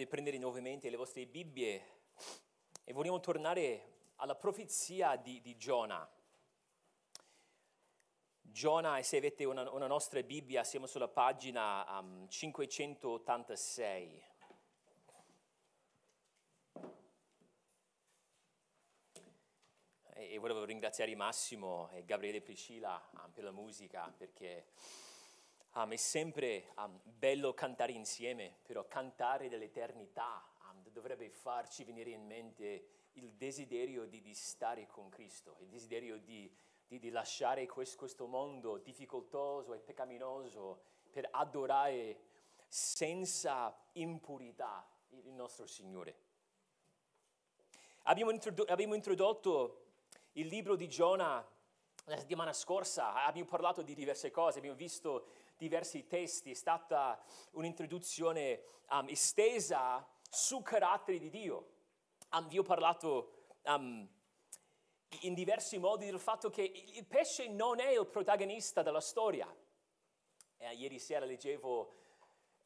di prendere nuovamente le vostre Bibbie e vogliamo tornare alla profezia di, di Giona. Giona, e se avete una, una, nostra Bibbia, siamo sulla pagina um, 586. E, e volevo ringraziare Massimo e Gabriele Priscilla um, per la musica, perché um, è sempre um, bello cantare insieme, però cantare dell'eternità um, dovrebbe farci venire in mente il desiderio di, di stare con Cristo, il desiderio di di, di lasciare questo, questo mondo difficoltoso e peccaminoso per adorare senza impurità il nostro Signore. Abbiamo, introdotto, abbiamo introdotto il libro di Giona la settimana scorsa, abbiamo parlato di diverse cose, abbiamo visto diversi testi, è stata un'introduzione um, estesa sul carattere di Dio. Um, vi ho parlato um, in diversi modi del fatto che il pesce non è il protagonista della storia. Eh, ieri sera leggevo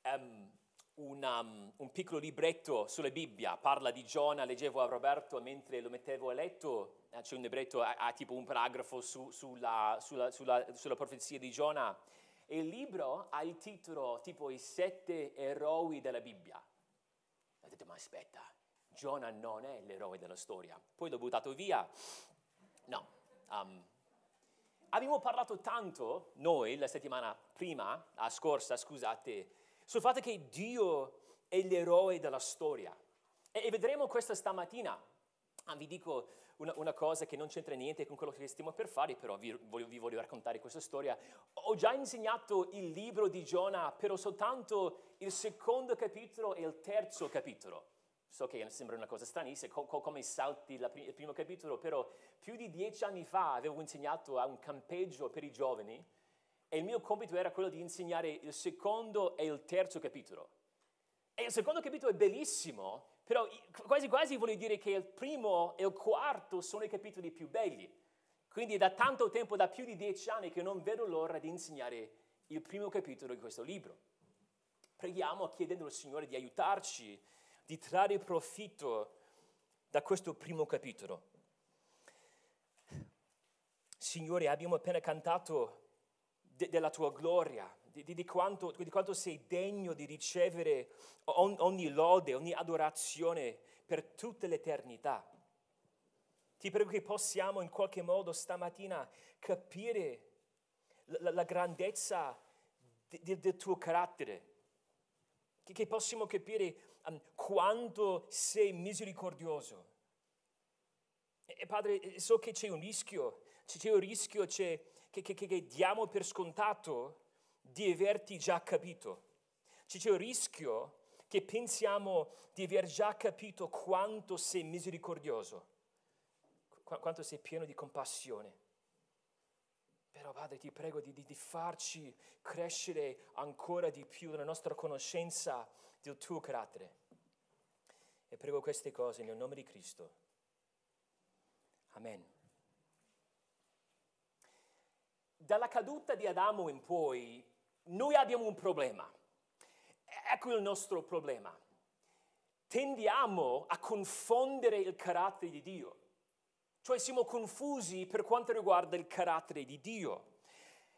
um, un, um, un, piccolo libretto sulla Bibbia, parla di Giona, leggevo a Roberto mentre lo mettevo a letto, eh, c'è un libretto, ha tipo un paragrafo su, sulla, sulla, sulla, sulla profezia di Giona il libro ha il titolo tipo I sette eroi della Bibbia. Ho detto ma aspetta, Giona non è l'eroe della storia. Poi l'ho buttato via No. Um, abbiamo parlato tanto, noi, la settimana prima, la scorsa, scusate, sul fatto che Dio è l'eroe della storia. E, e vedremo questa stamattina. Ah, vi dico una, una, cosa che non c'entra niente con quello che stiamo per fare, però vi voglio, vi voglio raccontare questa storia. Ho già insegnato il libro di Giona, però soltanto il secondo capitolo e il terzo capitolo. So che sembra una cosa stranissima, co- co- come salti prim- il primo capitolo, però più di dieci anni fa avevo insegnato a un campeggio per i giovani e il mio compito era quello di insegnare il secondo e il terzo capitolo. E il secondo capitolo è bellissimo, però quasi quasi voglio dire che il primo e il quarto sono i capitoli più belli. Quindi è da tanto tempo, da più di dieci anni, che non vedo l'ora di insegnare il primo capitolo di questo libro. Preghiamo chiedendo al Signore di aiutarci di trarre profitto da questo primo capitolo. Signore, abbiamo appena cantato de- della tua gloria, di, di, di, quanto, di, quanto, sei degno di ricevere on, ogni lode, ogni adorazione per tutta l'eternità. Ti prego che possiamo in qualche modo stamattina capire la, la grandezza del tuo carattere, che, che possiamo capire um, quanto sei misericordioso. E Padre, so che c'è un rischio, c'è un rischio c'è, che, che, che diamo per scontato di averti già capito. C'è un rischio che pensiamo di aver già capito quanto sei misericordioso, quanto sei pieno di compassione. Però Padre ti prego di, di, di farci crescere ancora di più nella nostra conoscenza del tuo carattere. E prego queste cose nel nome di Cristo. Amen. Dalla caduta di Adamo in poi noi abbiamo un problema. Ecco il nostro problema. Tendiamo a confondere il carattere di Dio. Cioè siamo confusi per quanto riguarda il carattere di Dio.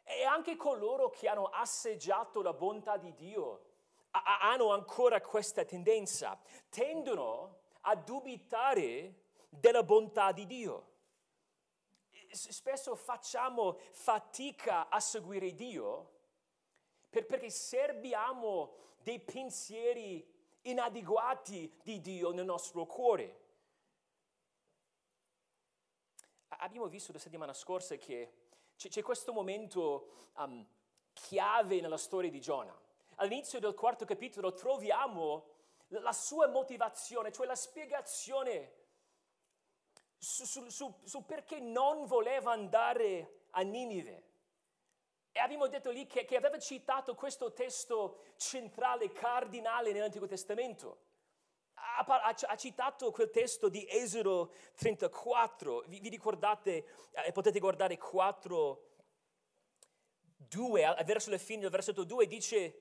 E anche coloro che hanno assaggiato la bontà di Dio hanno ancora questa tendenza, tendono a dubitare della bontà di Dio. Spesso facciamo fatica a seguire Dio perché serbiamo dei pensieri inadeguati di Dio nel nostro cuore. Abbiamo visto la settimana scorsa che c'è questo momento um, chiave nella storia di Giona all'inizio del quarto capitolo troviamo la sua motivazione, cioè la spiegazione su, su, su, su perché non voleva andare a Ninive. E abbiamo detto lì che, che, aveva citato questo testo centrale, cardinale nell'Antico Testamento. Ha, ha, ha citato quel testo di Esodo 34. Vi, vi ricordate, eh, potete guardare 4, 2, verso la fine del versetto 2, dice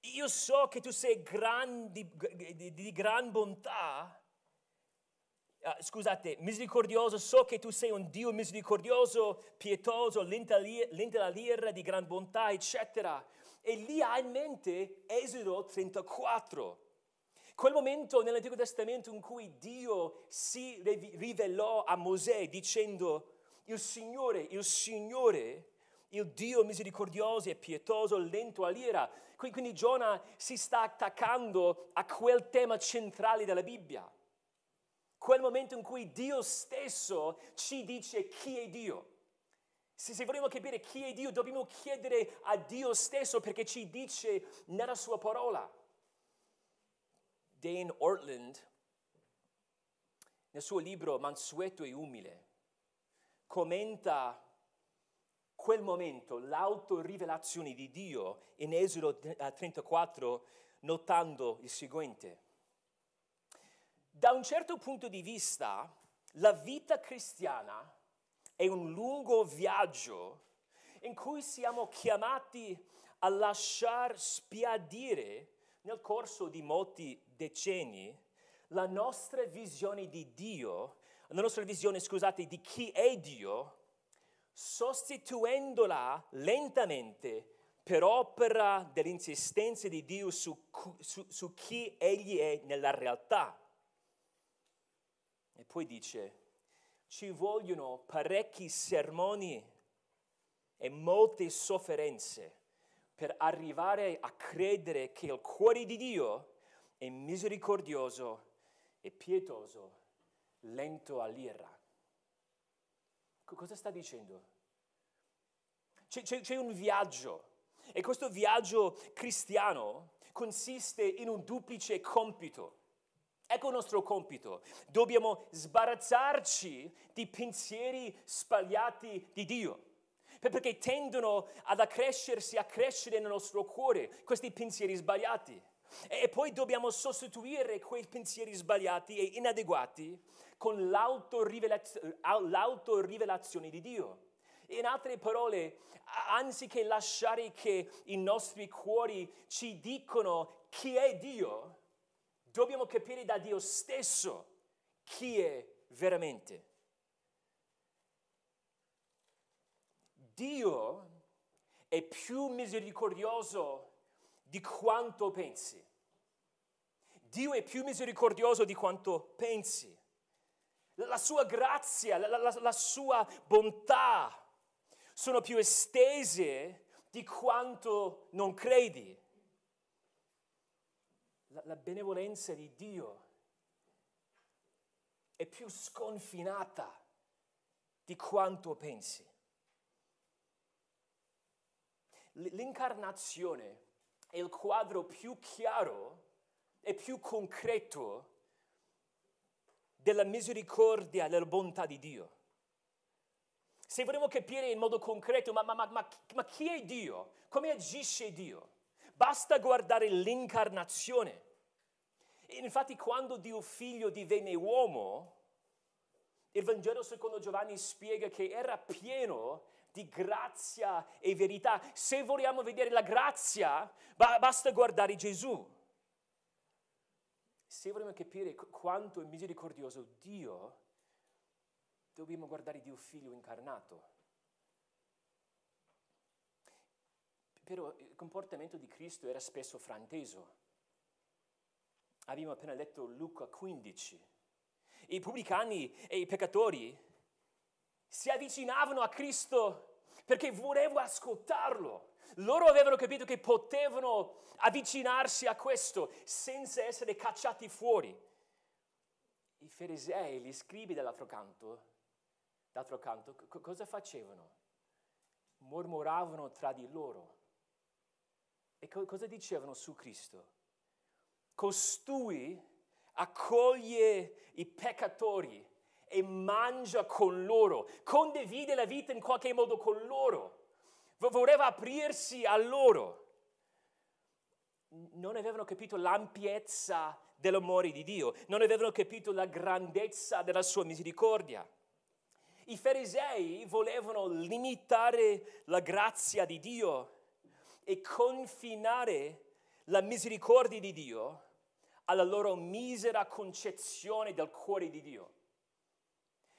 io so che tu sei gran, di, di, di gran bontà, Uh, scusate, misericordioso, so che tu sei un Dio misericordioso, pietoso, lenta la lira, di gran bontà, eccetera. E lì ha in mente Esodo 34, quel momento nell'Antico Testamento in cui Dio si rivelò a Mosè dicendo, il Signore, il Signore, il Dio misericordioso e pietoso, lento all'ira. Quindi Giona si sta attaccando a quel tema centrale della Bibbia quel momento in cui Dio stesso ci dice chi è Dio. Se, se vogliamo capire chi è Dio, dobbiamo chiedere a Dio stesso perché ci dice nella sua parola. Dane Ortland, nel suo libro Mansueto e umile, commenta quel momento, l'autorivelazione di Dio in Esodo 34, notando il seguente. Da un certo punto di vista, la vita cristiana è un lungo viaggio in cui siamo chiamati a lasciar spiadire nel corso di molti decenni la nostra visione di Dio, la nostra visione, scusate, di chi è Dio, sostituendola lentamente per opera dell'insistenza di Dio su, su, su chi Egli è nella realtà. E poi dice, ci vogliono parecchi sermoni e molte sofferenze per arrivare a credere che il cuore di Dio è misericordioso e pietoso, lento all'ira. Cosa sta dicendo? C'è, c'è, c'è un viaggio e questo viaggio cristiano consiste in un duplice compito. Ecco il nostro compito. Dobbiamo sbarazzarci di pensieri sbagliati di Dio. Perché tendono ad accrescersi, a crescere nel nostro cuore questi pensieri sbagliati. E poi dobbiamo sostituire quei pensieri sbagliati e inadeguati con l'autorivelazione di Dio. In altre parole, anziché lasciare che i nostri cuori ci dicano chi è Dio, Dobbiamo capire da Dio stesso chi è veramente. Dio è più misericordioso di quanto pensi. Dio è più misericordioso di quanto pensi. La sua grazia, la, la, la sua bontà sono più estese di quanto non credi la, la benevolenza di Dio è più sconfinata di quanto pensi. L'incarnazione è il quadro più chiaro e più concreto della misericordia e della bontà di Dio. Se vogliamo capire in modo concreto, ma, ma, ma, ma chi è Dio? Come agisce Dio? Basta guardare l'incarnazione. Infatti quando Dio figlio divenne uomo, il Vangelo secondo Giovanni spiega che era pieno di grazia e verità. Se vogliamo vedere la grazia, basta guardare Gesù. Se vogliamo capire quanto è misericordioso Dio, dobbiamo guardare Dio figlio incarnato. Però il comportamento di Cristo era spesso frainteso. Abbiamo appena letto Luca 15. I pubblicani e i peccatori si avvicinavano a Cristo perché volevano ascoltarlo. Loro avevano capito che potevano avvicinarsi a questo senza essere cacciati fuori. I farisei, gli scribi dall'altro canto, d'altro canto, cosa facevano? Mormoravano tra di loro. E co- cosa dicevano su Cristo? Costui accoglie i peccatori e mangia con loro, condivide la vita in qualche modo con loro, voleva aprirsi a loro. Non avevano capito l'ampiezza dell'amore di Dio, non avevano capito la grandezza della sua misericordia. I farisei volevano limitare la grazia di Dio e confinare la misericordia di Dio alla loro misera concezione del cuore di Dio.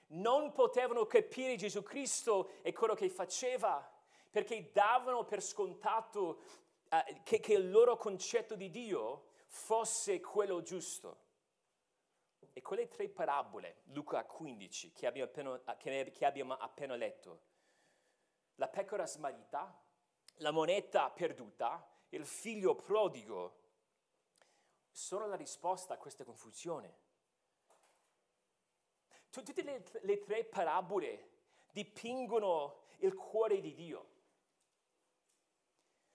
Non potevano capire Gesù Cristo e quello che faceva perché davano per scontato eh, che, che il loro concetto di Dio fosse quello giusto. E quelle tre parabole, Luca 15, che abbiamo appena, che abbiamo appena letto, la pecora smarrita, la moneta perduta, il figlio prodigo, sono la risposta a questa confusione. Tutte le, le tre parabole dipingono il cuore di Dio.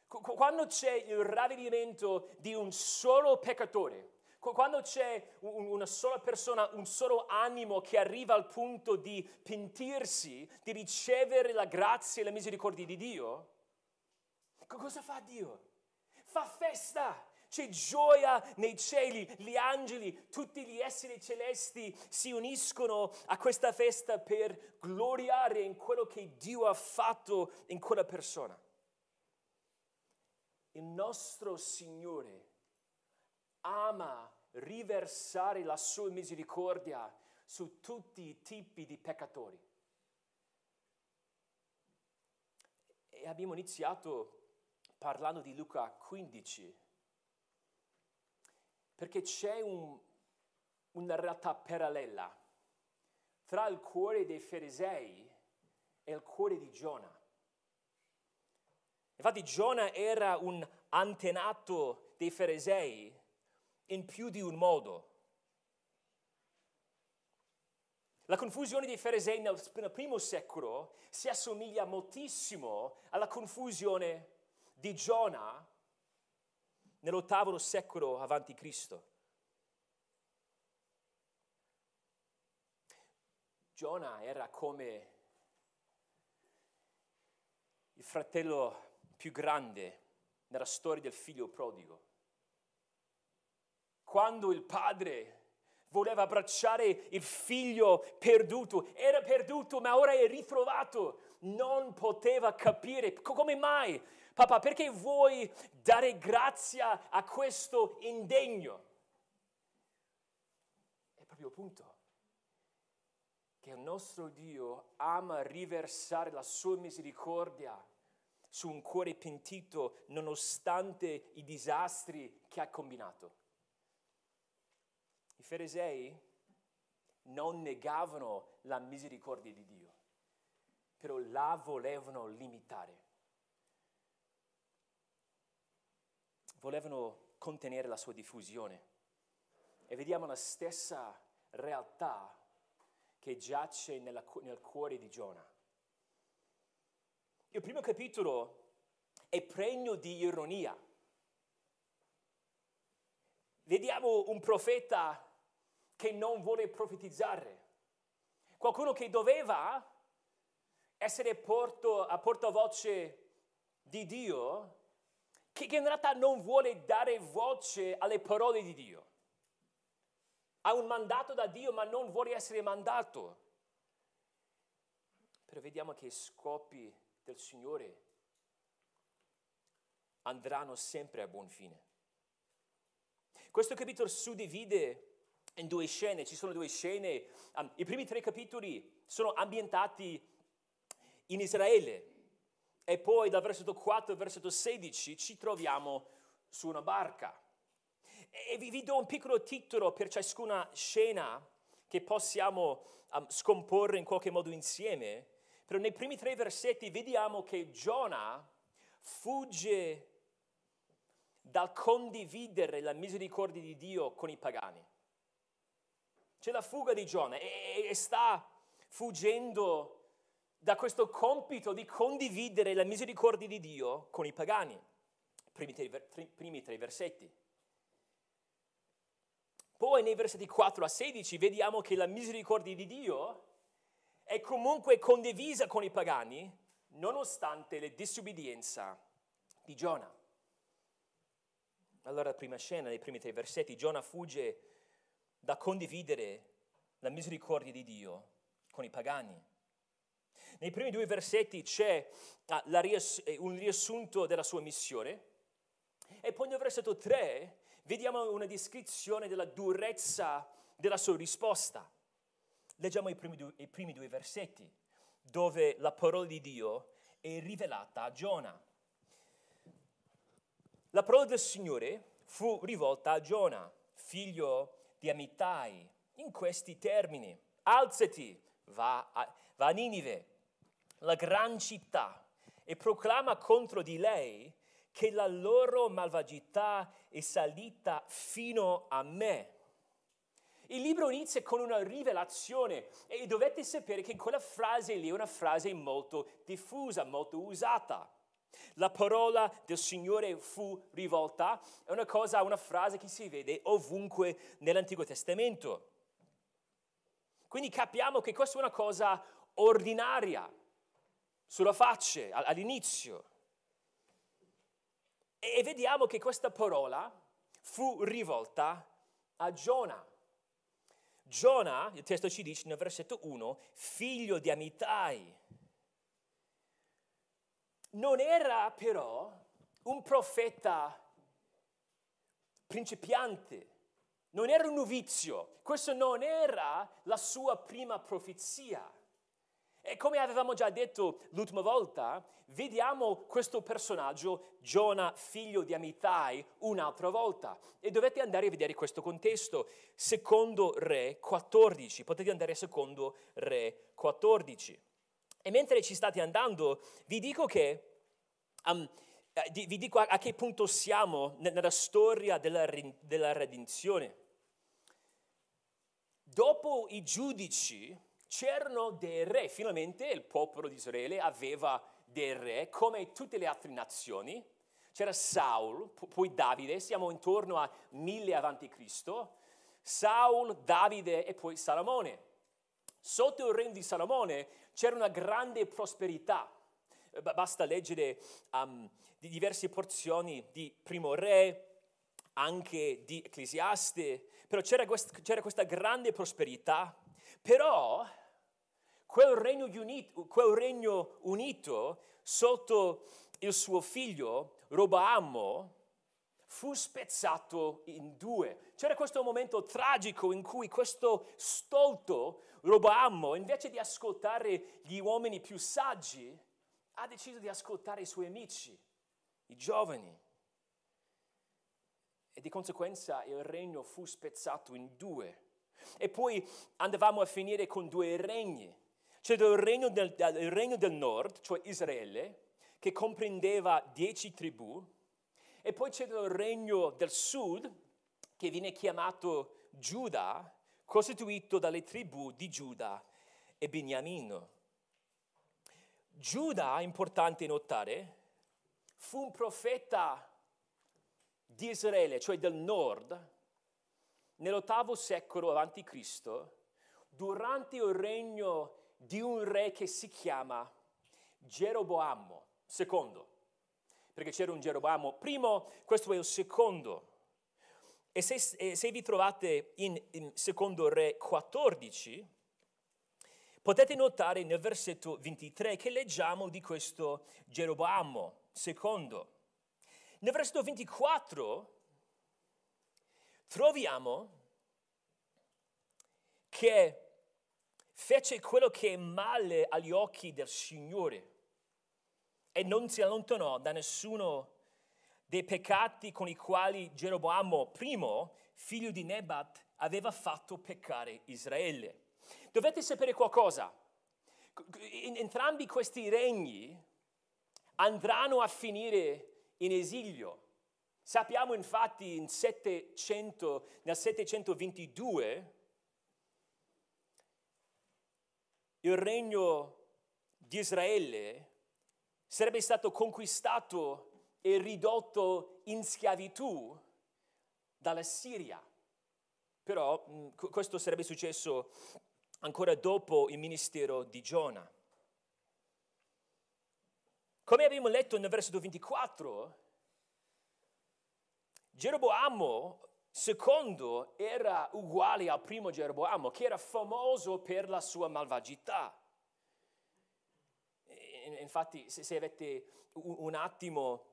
Quando c'è il ravvedimento di un solo peccatore, quando c'è una sola persona, un solo animo che arriva al punto di pentirsi, di ricevere la grazia e la misericordia di Dio, cosa fa Dio? Fa festa, c'è gioia nei cieli, gli angeli, tutti gli esseri celesti si uniscono a questa festa per gloriare in quello che Dio ha fatto in quella persona. Il nostro Signore ama riversare la sua misericordia su tutti i tipi di peccatori. E abbiamo iniziato parlando di Luca 15 perché c'è un, una realtà parallela tra il cuore dei farisei e il cuore di Giona. Infatti Giona era un antenato dei farisei in più di un modo. La confusione dei farisei nel, primo secolo si assomiglia moltissimo alla confusione di Giona nell'ottavo secolo avanti Cristo. Giona era come il fratello più grande nella storia del figlio prodigo. Quando il padre voleva abbracciare il figlio perduto, era perduto ma ora è ritrovato, non poteva capire come mai Papà, perché vuoi dare grazia a questo indegno? È proprio il punto. Che il nostro Dio ama riversare la sua misericordia su un cuore pentito nonostante i disastri che ha combinato. I farisei non negavano la misericordia di Dio, però la volevano limitare. Volevano contenere la sua diffusione. E vediamo la stessa realtà che giace nella, nel cuore di Giona. Il primo capitolo è pregno di ironia. Vediamo un profeta che non vuole profetizzare, qualcuno che doveva essere porto, a portavoce di Dio, che in realtà non vuole dare voce alle parole di Dio. Ha un mandato da Dio ma non vuole essere mandato. Però vediamo che i scopi del Signore andranno sempre a buon fine. Questo capitolo suddivide in due scene, ci sono due scene. Um, I primi tre capitoli sono ambientati in Israele, e poi dal versetto 4 al versetto 16 ci troviamo su una barca. E vi, do un piccolo titolo per ciascuna scena che possiamo um, scomporre in qualche modo insieme. Però nei primi tre versetti vediamo che Giona fugge dal condividere la misericordia di Dio con i pagani. C'è la fuga di Giona e, e sta fuggendo da questo compito di condividere la misericordia di Dio con i pagani. Primi tre, primi tre versetti. Poi nei versetti 4 a 16 vediamo che la misericordia di Dio è comunque condivisa con i pagani nonostante la disobbedienza di Giona. Allora, prima scena, nei primi tre versetti, Giona fugge da condividere la misericordia di Dio con i pagani. Nei primi due versetti c'è ah, riass- eh, un riassunto della sua missione E poi nel versetto 3 vediamo una descrizione della durezza della sua risposta. Leggiamo i primi due, i primi due versetti, dove la parola di Dio è rivelata a Giona. La parola del Signore fu rivolta a Giona, figlio di Amitai, in questi termini. Alzati, va a, va a Ninive, la gran città, e proclama contro di lei che la loro malvagità è salita fino a me. Il libro inizia con una rivelazione e dovete sapere che quella frase lì è una frase molto diffusa, molto usata. La parola del Signore fu rivolta, è una cosa, una frase che si vede ovunque nell'Antico Testamento. Quindi capiamo che questa è una cosa ordinaria, sulla faccia, all'inizio. E vediamo che questa parola fu rivolta a Giona. Giona, il testo ci dice nel versetto 1, figlio di Amitai. Non era però un profeta principiante, non era un novizio, questo non era la sua prima profezia. E come avevamo già detto l'ultima volta, vediamo questo personaggio, Giona, figlio di Amitai, un'altra volta. E dovete andare a vedere questo contesto. Secondo Re 14, potete andare a secondo Re 14. E mentre ci state andando, vi dico che, um, vi dico a, che punto siamo nella storia della, della redenzione. Dopo i giudici, c'erano dei re, finalmente il popolo di Israele aveva dei re come tutte le altre nazioni. C'era Saul, poi Davide, siamo intorno a 1000 avanti Cristo. Saul, Davide e poi Salomone. Sotto il regno di Salomone c'era una grande prosperità. Basta leggere um, di diverse porzioni di Primo Re, anche di Ecclesiaste, però c'era, quest- c'era questa grande prosperità. Però quel regno, unito, quel regno unito sotto il suo figlio Roboamo fu spezzato in due. C'era questo momento tragico in cui questo stolto Roboamo, invece di ascoltare gli uomini più saggi, ha deciso di ascoltare i suoi amici, i giovani. E di conseguenza il regno fu spezzato in due. E poi andavamo a finire con due regni c'è il regno del, il regno del nord, cioè Israele, che comprendeva dieci tribù, e poi c'è il regno del sud, che viene chiamato Giuda, costituito dalle tribù di Giuda e Beniamino. Giuda, importante notare, fu un profeta di Israele, cioè del nord, nell'ottavo secolo a.C., durante il regno di un re che si chiama Geroboamo II, perché c'era un Geroboamo primo, questo è il secondo. E se, se vi trovate in, in secondo re 14, potete notare nel versetto 23 che leggiamo di questo Geroboamo secondo. Nel versetto 24 troviamo che fece quello che è male agli occhi del Signore e non si allontanò da nessuno dei peccati con i quali Geroboamo I, figlio di Nebat, aveva fatto peccare Israele. Dovete sapere qualcosa. Entrambi questi regni andranno a finire in esilio. Sappiamo infatti in 700, nel 722 il regno di Israele sarebbe stato conquistato e ridotto in schiavitù dalla Siria. Però mm, questo sarebbe successo ancora dopo il ministero di Giona. Come abbiamo letto nel versetto 24, Geroboamo Secondo, era uguale al primo Geroboamo, che era famoso per la sua malvagità. Infatti, se avete un attimo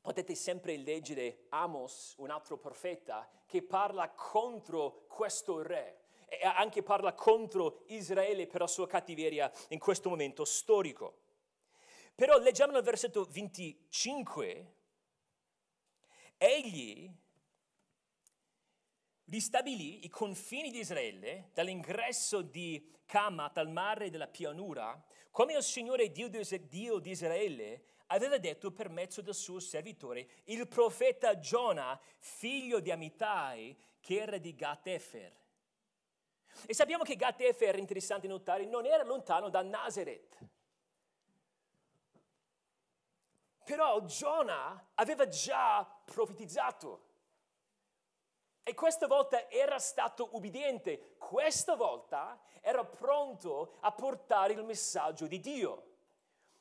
potete sempre leggere Amos, un altro profeta, che parla contro questo re e anche parla contro Israele per la sua cattiveria in questo momento storico. Però leggiamo nel versetto 25, egli ristabilì i confini di Israele dall'ingresso di Camat al mare della pianura, come il Signore Dio di Israele aveva detto per mezzo del suo servitore, il profeta Giona, figlio di Amitai, che era di Gat-Efer. E sappiamo che Gat-Efer, interessante notare, non era lontano da Nazareth. Però Giona aveva già profetizzato. E questa volta era stato ubbidiente, questa volta era pronto a portare il messaggio di Dio.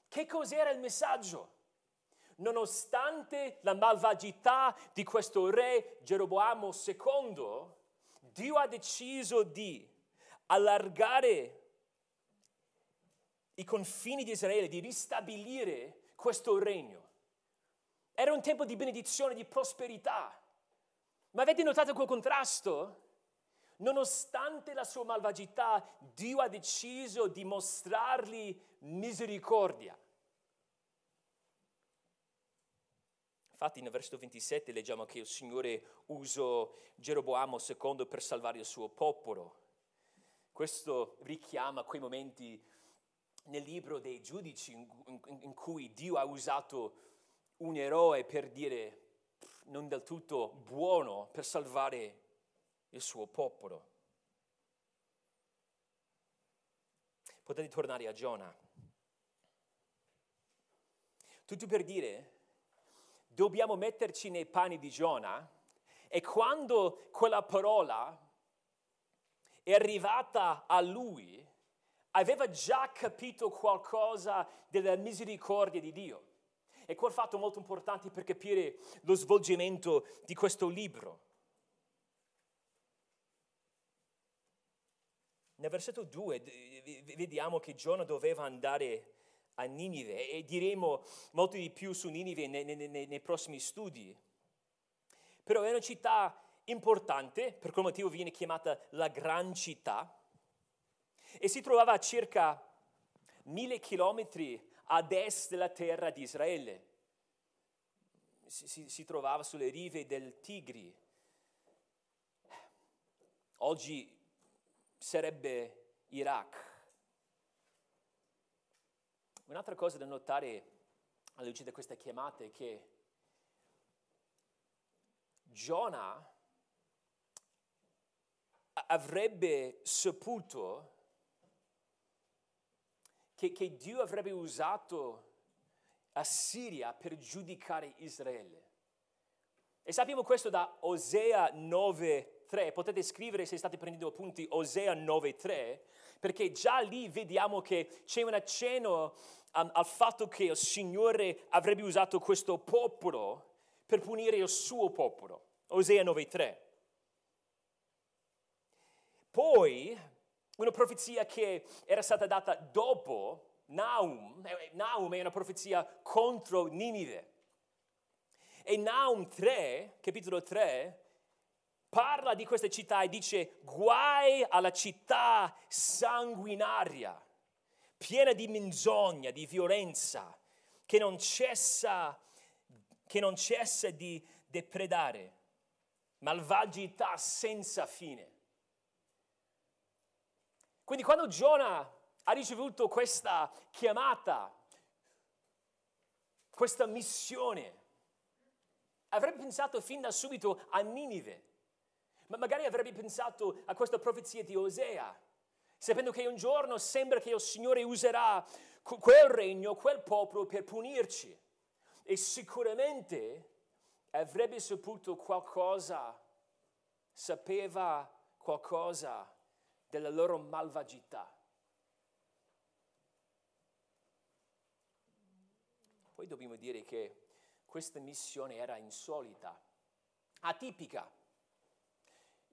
Che cos'era il messaggio? Nonostante la malvagità di questo re Geroboamo II, Dio ha deciso di allargare i confini di Israele, di ristabilire questo regno. Era un tempo di benedizione, di prosperità. Ma avete notato quel contrasto? Nonostante la sua malvagità, Dio ha deciso di mostrargli misericordia. Infatti nel versetto 27 leggiamo che il Signore usò Geroboamo II per salvare il suo popolo. Questo richiama quei momenti nel libro dei giudici in, cui Dio ha usato un eroe per dire non del tutto buono per salvare il suo popolo. Potete tornare a Giona. Tutto per dire, dobbiamo metterci nei panni di Giona e quando quella parola è arrivata a lui, aveva già capito qualcosa della misericordia di Dio. E quel fatto è molto importante per capire lo svolgimento di questo libro. Nel versetto 2 vediamo che Giona doveva andare a Ninive e diremo molto di più su Ninive nei, nei, nei, prossimi studi. Però è una città importante, per quel motivo viene chiamata la Gran Città, e si trovava a circa mille chilometri ad est della terra di Israele. Si, si, si trovava sulle rive del Tigri. Oggi sarebbe Iraq. Un'altra cosa da notare alla luce di questa chiamata è che Giona avrebbe saputo che, che Dio avrebbe usato Assiria per giudicare Israele. E sappiamo questo da Osea 9.3, potete scrivere se state prendendo appunti Osea 9.3, perché già lì vediamo che c'è un accenno um, al fatto che il Signore avrebbe usato questo popolo per punire il suo popolo. Osea 9.3. Poi una profezia che era stata data dopo Naum, eh, Naum è una profezia contro Ninive. E Naum 3, capitolo 3, parla di questa città e dice guai alla città sanguinaria, piena di menzogna, di violenza, che non cessa, che non cessa di depredare, malvagità senza fine. Quindi quando Giona ha ricevuto questa chiamata, questa missione, avrebbe pensato fin da subito a Ninive ma magari avrebbe pensato a questa profezia di Osea, sapendo che un giorno sembra che il Signore userà quel regno, quel popolo per punirci. E sicuramente avrebbe saputo qualcosa, sapeva qualcosa della loro malvagità. Poi dobbiamo dire che questa missione era insolita, atipica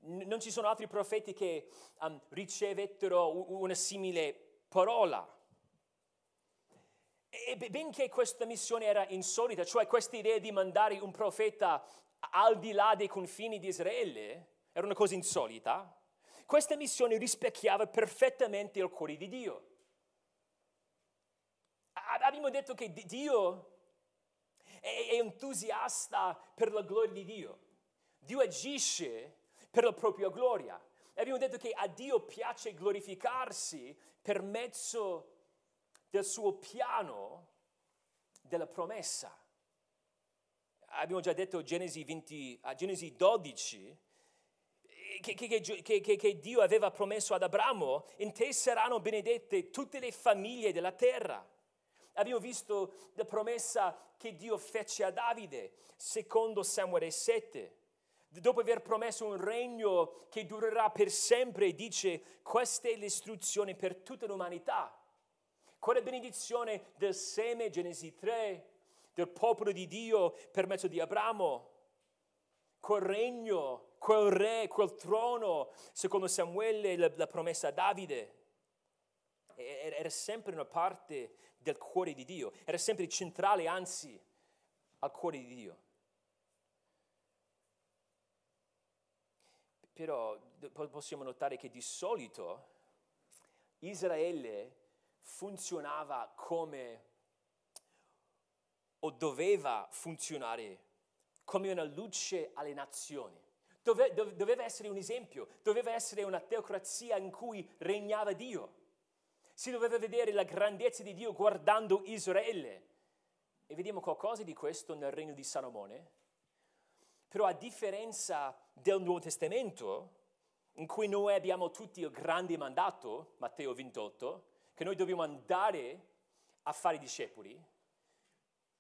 non ci sono altri profeti che um, ricevettero una simile parola. E benché questa missione era insolita, cioè questa idea di mandare un profeta al di là dei confini di Israele, era una cosa insolita, questa missione rispecchiava perfettamente il cuore di Dio. Abbiamo detto che Dio è entusiasta per la gloria di Dio. Dio agisce per la propria gloria. Abbiamo detto che a Dio piace glorificarsi per mezzo del suo piano della promessa. Abbiamo già detto Genesi, 20, a Genesi 12 che, che, che, che, Dio aveva promesso ad Abramo, in te saranno benedette tutte le famiglie della terra. Abbiamo visto la promessa che Dio fece a Davide, secondo Samuele 7. Dopo aver promesso un regno che durerà per sempre, dice, questa è l'istruzione per tutta l'umanità. Quella benedizione del seme, Genesi 3, del popolo di Dio per mezzo di Abramo, quel regno, quel re, quel trono, secondo Samuele, la, la promessa a Davide, era sempre una parte del cuore di Dio, era sempre centrale, anzi, al cuore di Dio. Però possiamo notare che di solito Israele funzionava come o doveva funzionare come una luce alle nazioni. Dove, dove, doveva essere un esempio, doveva essere una teocrazia in cui regnava Dio. Si doveva vedere la grandezza di Dio guardando Israele. E vediamo qualcosa di questo nel regno di Salomone. Però a differenza del Nuovo Testamento, in cui noi abbiamo tutti il grande mandato, Matteo 28, che noi dobbiamo andare a fare discepoli,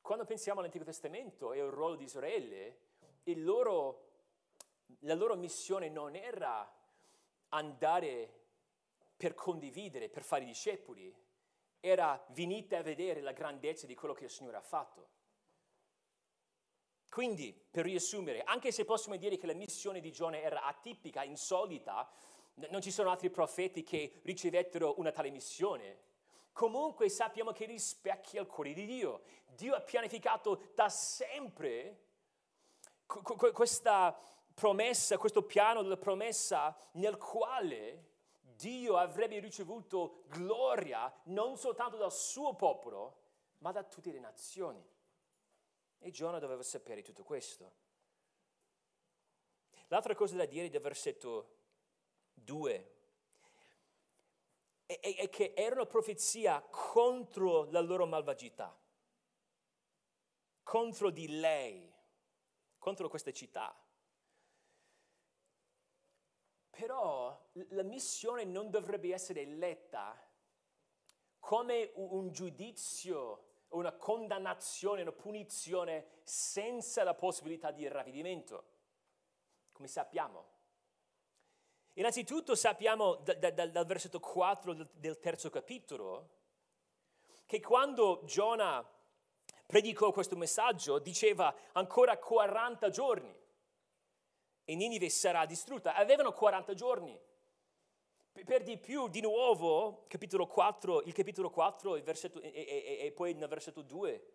quando pensiamo all'Antico Testamento e al ruolo di Israele, loro, la loro missione non era andare per condividere, per fare discepoli, era venite a vedere la grandezza di quello che il Signore ha fatto. Quindi, per riassumere, anche se possiamo dire che la missione di Giona era atipica, insolita, non ci sono altri profeti che ricevettero una tale missione, comunque sappiamo che rispecchia il cuore di Dio. Dio ha pianificato da sempre questa promessa, questo piano della promessa nel quale Dio avrebbe ricevuto gloria non soltanto dal suo popolo, ma da tutte le nazioni. E Giona doveva sapere tutto questo. L'altra cosa da dire del versetto 2 è, è che era una profezia contro la loro malvagità, contro di lei, contro questa città. Però la missione non dovrebbe essere letta come un giudizio, una condannazione, una punizione senza la possibilità di ravvedimento, come sappiamo. Innanzitutto sappiamo da, da, dal versetto 4 del, del terzo capitolo che quando Giona predicò questo messaggio diceva ancora 40 giorni e Ninive sarà distrutta. Avevano 40 giorni. Per di più, di nuovo, capitolo 4, il capitolo 4 il versetto, e, e, e, poi nel versetto 2,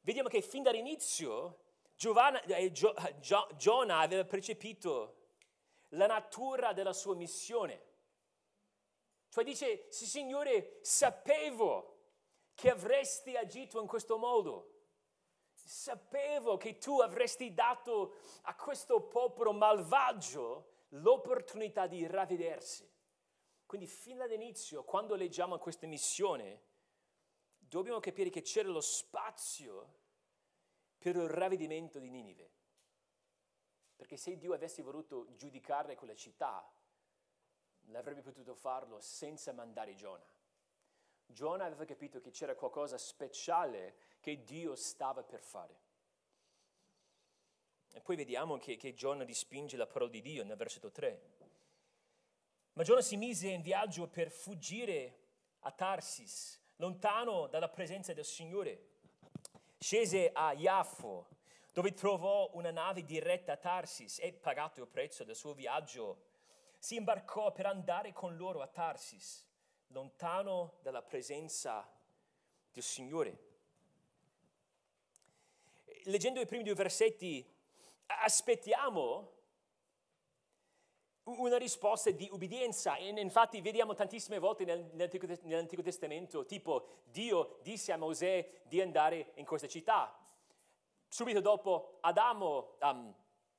vediamo che fin dall'inizio Giovanna, eh, Gio, Gio, Giona aveva percepito la natura della sua missione. Cioè dice, sì Signore, sapevo che avresti agito in questo modo. Sapevo che tu avresti dato a questo popolo malvagio l'opportunità di ravvedersi. Quindi fin dall'inizio, quando leggiamo questa missione, dobbiamo capire che c'era lo spazio per il ravvedimento di Ninive. Perché se Dio avesse voluto giudicare quella città, l'avrebbe potuto farlo senza mandare Giona. Giona aveva capito che c'era qualcosa speciale che Dio stava per fare. E poi vediamo che, che Giona rispinge la parola di Dio nel versetto 3. Ma Giona si mise in viaggio per fuggire a Tarsis, lontano dalla presenza del Signore. Scese a Iaffo, dove trovò una nave diretta a Tarsis e, pagato il prezzo del suo viaggio, si imbarcò per andare con loro a Tarsis, lontano dalla presenza del Signore. Leggendo i primi due versetti, aspettiamo una risposta di ubbidienza. E infatti vediamo tantissime volte nell'Antico, Testamento, tipo Dio disse a Mosè di andare in questa città. Subito dopo Adamo, um,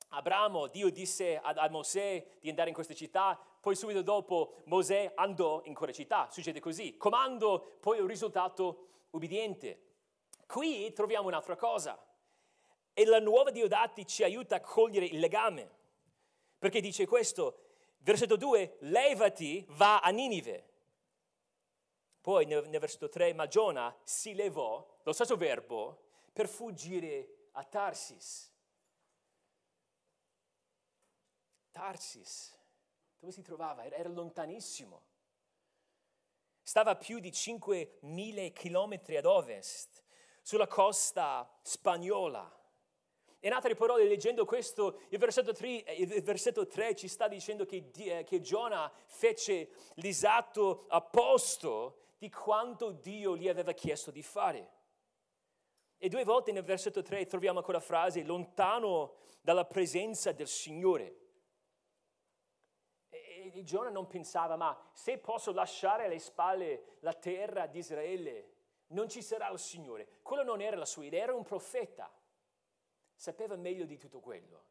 Abramo, Dio disse a, a Mosè di andare in questa città, poi subito dopo Mosè andò in quella città. Succede così. Comando, poi un risultato ubbidiente. Qui troviamo un'altra cosa. E la nuova Diodati ci aiuta a cogliere il legame. Perché dice questo, versetto 2, levati, va a Ninive. Poi nel, nel versetto 3, ma Giona si levò, lo stesso verbo, per fuggire a Tarsis. Tarsis, dove si trovava? Era, era lontanissimo. Stava a più di 5.000 chilometri ad ovest, sulla costa spagnola. In altre parole, leggendo questo, il versetto 3, il versetto 3 ci sta dicendo che, eh, che Giona fece l'esatto opposto di quanto Dio gli aveva chiesto di fare. E due volte nel versetto 3 troviamo quella frase, lontano dalla presenza del Signore. E, e Giona non pensava, ma se posso lasciare alle spalle la terra di Israele, non ci sarà il Signore. Quello non era la sua idea, era un profeta sapeva meglio di tutto quello.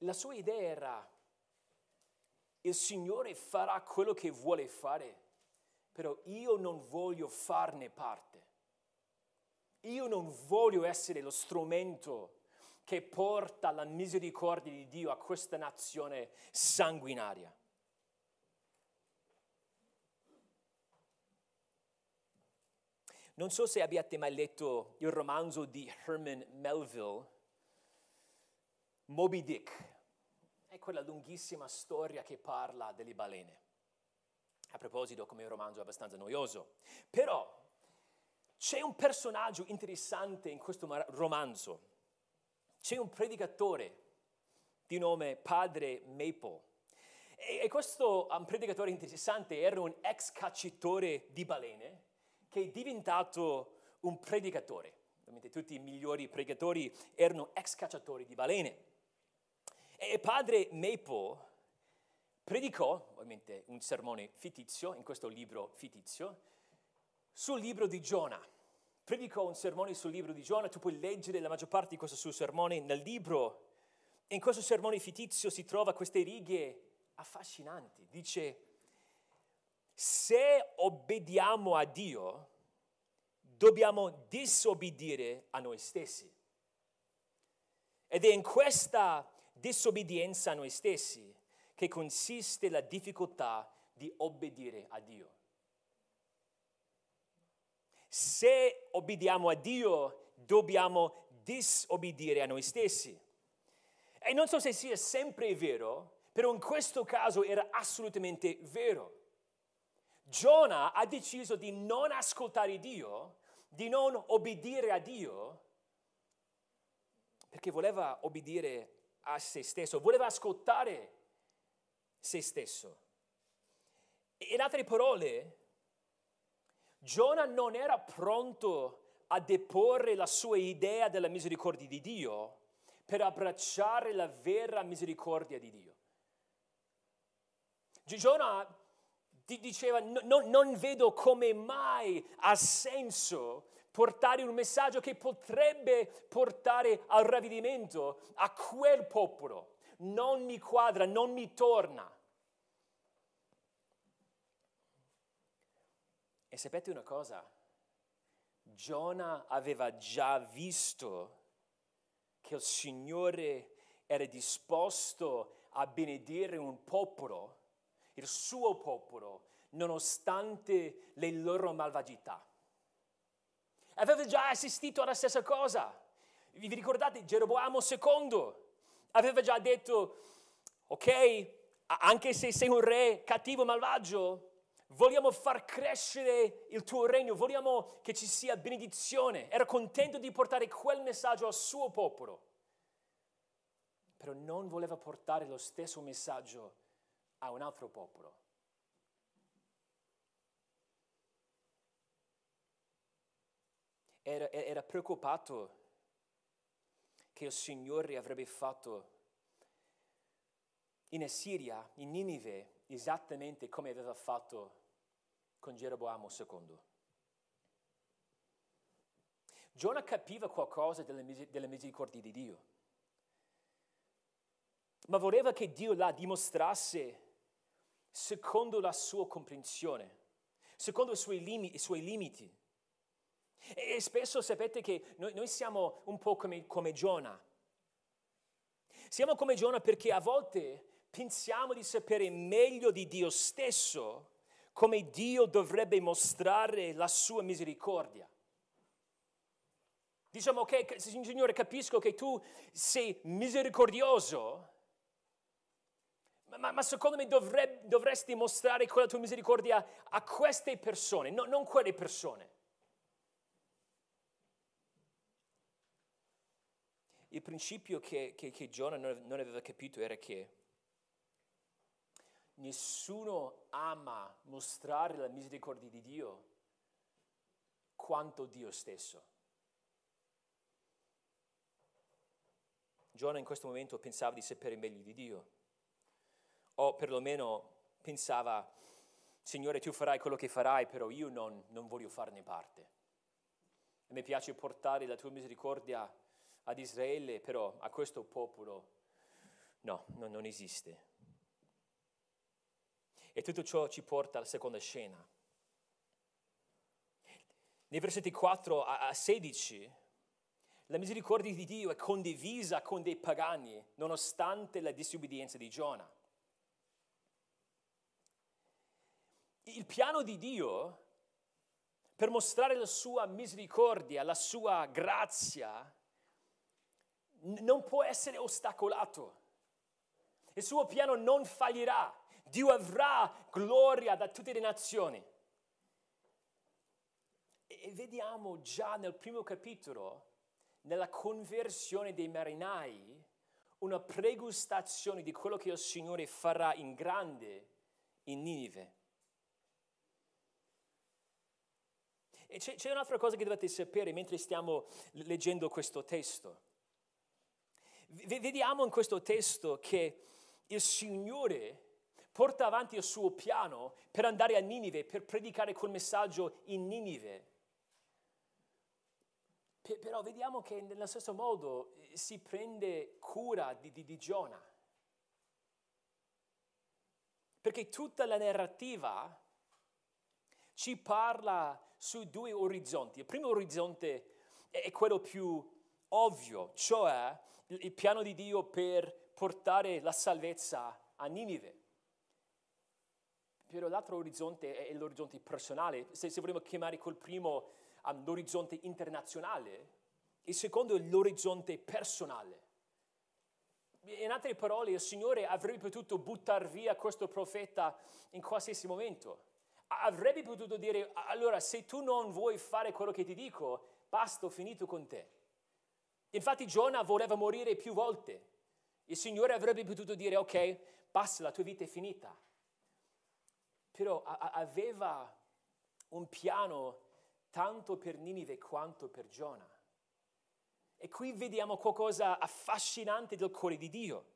La sua idea era, il Signore farà quello che vuole fare, però io non voglio farne parte. Io non voglio essere lo strumento che porta la misericordia di Dio a questa nazione sanguinaria. Non so se abbiate mai letto il romanzo di Herman Melville, Moby Dick. È quella lunghissima storia che parla delle balene. A proposito, come un romanzo abbastanza noioso. Però c'è un personaggio interessante in questo romanzo. C'è un predicatore di nome Padre Maple. E, questo predicatore interessante era un ex cacciatore di balene che è diventato un predicatore. Ovviamente tutti i migliori predicatori erano ex cacciatori di balene. E padre Maple predicò, ovviamente, un sermone fittizio, in questo libro fittizio, sul libro di Giona. Predicò un sermone sul libro di Giona, tu puoi leggere la maggior parte di questo suo sermone nel libro. In questo sermone fittizio si trova queste righe affascinanti. Dice, se obbediamo a Dio, dobbiamo disobbedire a noi stessi. Ed è in questa disobbedienza a noi stessi che consiste la difficoltà di obbedire a Dio. Se obbediamo a Dio, dobbiamo disobbedire a noi stessi. E non so se sia sempre vero, però in questo caso era assolutamente vero. Giona ha deciso di non ascoltare Dio, di non obbedire a Dio, perché voleva obbedire a se stesso, voleva ascoltare se stesso. In altre parole, Giona non era pronto a deporre la sua idea della misericordia di Dio per abbracciare la vera misericordia di Dio. Giona diceva no, non vedo come mai ha senso portare un messaggio che potrebbe portare al ravvedimento a quel popolo. Non mi quadra, non mi torna. E sapete una cosa? Giona aveva già visto che il Signore era disposto a benedire un popolo il suo popolo, nonostante le loro malvagità. Aveva già assistito alla stessa cosa. Vi ricordate Geroboamo II? Aveva già detto, ok, anche se sei un re cattivo e malvagio, vogliamo far crescere il tuo regno, vogliamo che ci sia benedizione. Era contento di portare quel messaggio al suo popolo, però non voleva portare lo stesso messaggio a un altro popolo. era, era preoccupato che il Signore avrebbe fatto in Assiria, in Ninive, esattamente come aveva fatto con Geroboamo II. Giona capiva qualcosa delle misericordia di Dio, ma voleva che Dio la dimostrasse secondo la sua comprensione, secondo i suoi, lim- i suoi limiti. E, spesso sapete che noi, noi siamo un po' come, come Giona. Siamo come Giona perché a volte pensiamo di sapere meglio di Dio stesso come Dio dovrebbe mostrare la sua misericordia. Diciamo okay, Signore, capisco che tu sei misericordioso, ma, ma secondo me dovrebbe, dovresti mostrare quella tua misericordia a queste persone, no, non quelle persone. Il principio che, che, che Giona non, non aveva capito era che nessuno ama mostrare la misericordia di Dio quanto Dio stesso. Giona in questo momento pensava di sapere meglio di Dio, o perlomeno pensava, Signore, tu farai quello che farai, però io non, non voglio farne parte. A me piace portare la tua misericordia ad Israele, però a questo popolo no, no non esiste. E tutto ciò ci porta alla seconda scena. Nei versetti 4 a 16, la misericordia di Dio è condivisa con dei pagani, nonostante la disobbedienza di Giona. Il piano di Dio per mostrare la sua misericordia, la sua grazia, non può essere ostacolato. Il suo piano non fallirà. Dio avrà gloria da tutte le nazioni. E vediamo già nel primo capitolo, nella conversione dei marinai, una pregustazione di quello che il Signore farà in grande in Ninive. E c'è, c'è un'altra cosa che dovete sapere mentre stiamo leggendo questo testo. V- vediamo in questo testo che il Signore porta avanti il suo piano per andare a Ninive, per predicare quel messaggio in Ninive. P- però vediamo che nello stesso modo eh, si prende cura di, di, di Giona. Perché tutta la narrativa ci parla su due orizzonti. Il primo orizzonte è quello più ovvio, cioè il piano di Dio per portare la salvezza a Ninive. Però l'altro orizzonte è l'orizzonte personale, se, se vogliamo chiamare quel primo um, l'orizzonte internazionale, il secondo è l'orizzonte personale. In altre parole, il Signore avrebbe potuto buttare via questo profeta in qualsiasi momento. Avrebbe potuto dire, allora se tu non vuoi fare quello che ti dico, basta, ho finito con te. Infatti Giona voleva morire più volte. Il Signore avrebbe potuto dire, ok, basta, la tua vita è finita però a- aveva un piano tanto per Ninive quanto per Giona. E qui vediamo qualcosa affascinante del cuore di Dio,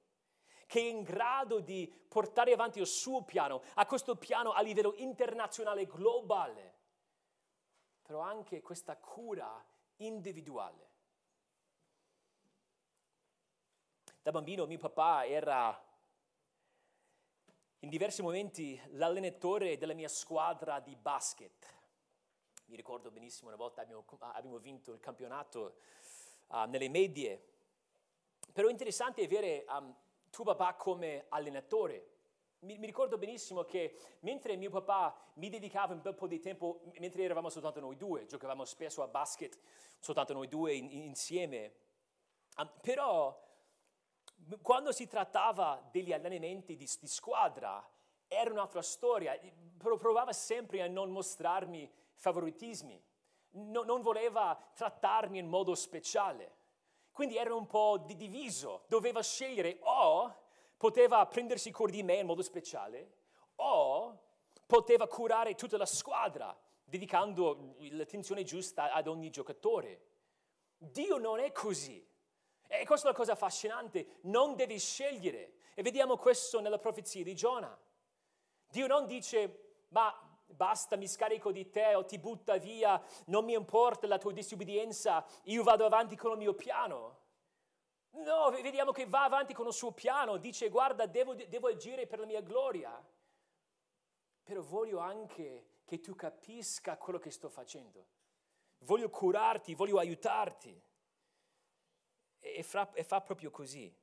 che è in grado di portare avanti il suo piano, a questo piano a livello internazionale, globale, però anche questa cura individuale. Da bambino mio papà era in diversi momenti l'allenatore della mia squadra di basket. Mi ricordo benissimo una volta abbiamo, abbiamo vinto il campionato uh, nelle medie. Però è interessante avere um, tuo papà come allenatore. Mi, mi, ricordo benissimo che mentre mio papà mi dedicava un bel po' di tempo, mentre eravamo soltanto noi due, giocavamo spesso a basket soltanto noi due in, in, insieme, però quando si trattava degli allenamenti di, di squadra, era un'altra storia. Provava sempre a non mostrarmi favoritismi, no, non voleva trattarmi in modo speciale. Quindi era un po' diviso, doveva scegliere o poteva prendersi cura di me in modo speciale o poteva curare tutta la squadra dedicando l'attenzione giusta ad ogni giocatore. Dio non è così. E questa è la cosa affascinante, non devi scegliere. E vediamo questo nella profezia di Giona. Dio non dice, ma basta, mi scarico di te o ti butta via, non mi importa la tua disobbedienza, io vado avanti con il mio piano. No, vediamo che va avanti con il suo piano, dice guarda, devo, devo agire per la mia gloria, però voglio anche che tu capisca quello che sto facendo. Voglio curarti, voglio aiutarti. E, fra, e fa proprio così.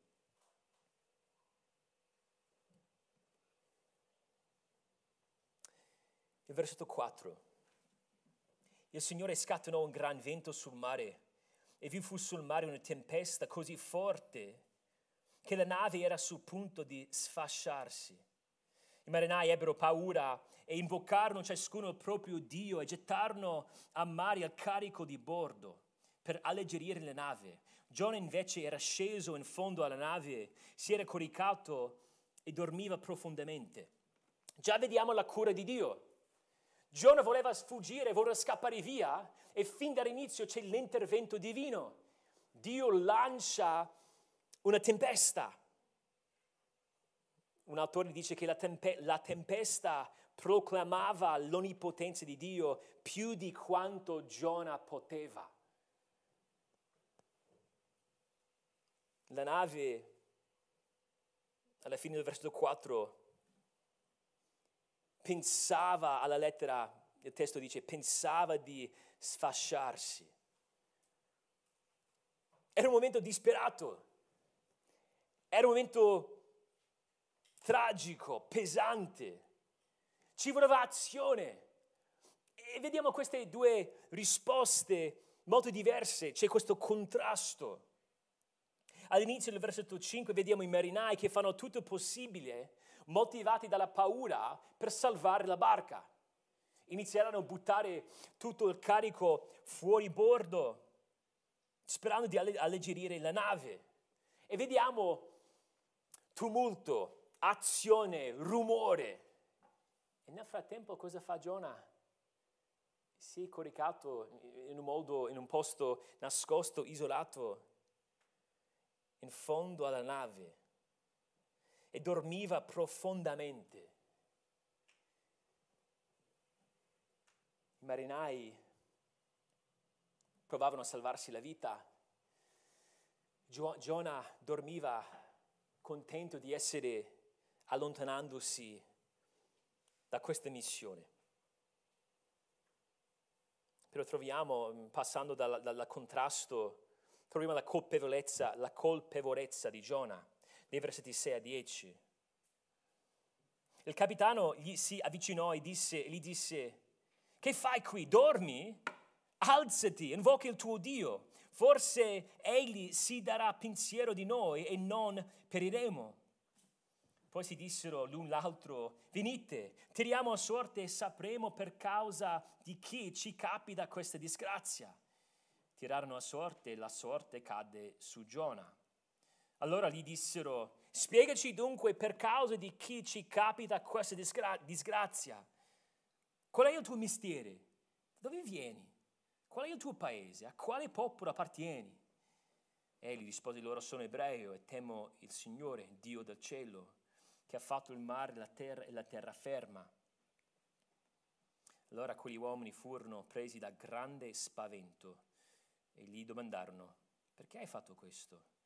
Il versetto 4. Il Signore scatenò un gran vento sul mare e vi fu sul mare una tempesta così forte che la nave era sul punto di sfasciarsi. I marinai ebbero paura e invocarono ciascuno il proprio Dio e gettarono a mare il carico di bordo per alleggerire la nave. Giona invece era sceso in fondo alla nave, si era coricato e dormiva profondamente. Già vediamo la cura di Dio. Giona voleva sfuggire, voleva scappare via e fin dall'inizio c'è l'intervento divino. Dio lancia una tempesta. Un autore dice che la, tempe- la tempesta proclamava l'onnipotenza di Dio più di quanto Giona poteva. La nave, alla fine del versetto 4, pensava alla lettera, il testo dice, pensava di sfasciarsi. Era un momento disperato, era un momento tragico, pesante, ci voleva azione. E vediamo queste due risposte molto diverse, c'è questo contrasto. All'inizio del versetto 5 vediamo i marinai che fanno tutto il possibile motivati dalla paura per salvare la barca. Inizieranno a buttare tutto il carico fuori bordo, sperando di alleggerire la nave. E vediamo tumulto, azione, rumore. E nel frattempo cosa fa Giona? Si è coricato in un, modo, in un posto nascosto, isolato, in fondo alla nave e dormiva profondamente. I marinai provavano a salvarsi la vita. Giona dormiva contento di essere allontanandosi da questa missione. Però troviamo, passando dal, dal contrasto, troviamo la colpevolezza, la colpevolezza di Giona dei versetti 6 a 10. Il capitano gli si avvicinò e disse, gli disse, che fai qui? Dormi? Alzati, invoca il tuo Dio. Forse egli si darà pensiero di noi e non periremo. Poi si dissero l'un l'altro, venite, tiriamo a sorte e sapremo per causa di chi ci capita questa disgrazia. Tirarono a sorte e la sorte cadde su Giona. Allora gli dissero, spiegaci dunque per causa di chi ci capita questa disgra- disgrazia. Qual è il tuo mestiere? Dove vieni? Qual è il tuo paese? A quale popolo appartieni? Egli rispose loro, sono ebreo e temo il Signore, Dio del cielo, che ha fatto il mare la terra e la terraferma. Allora quegli uomini furono presi da grande spavento e gli domandarono, perché hai fatto questo?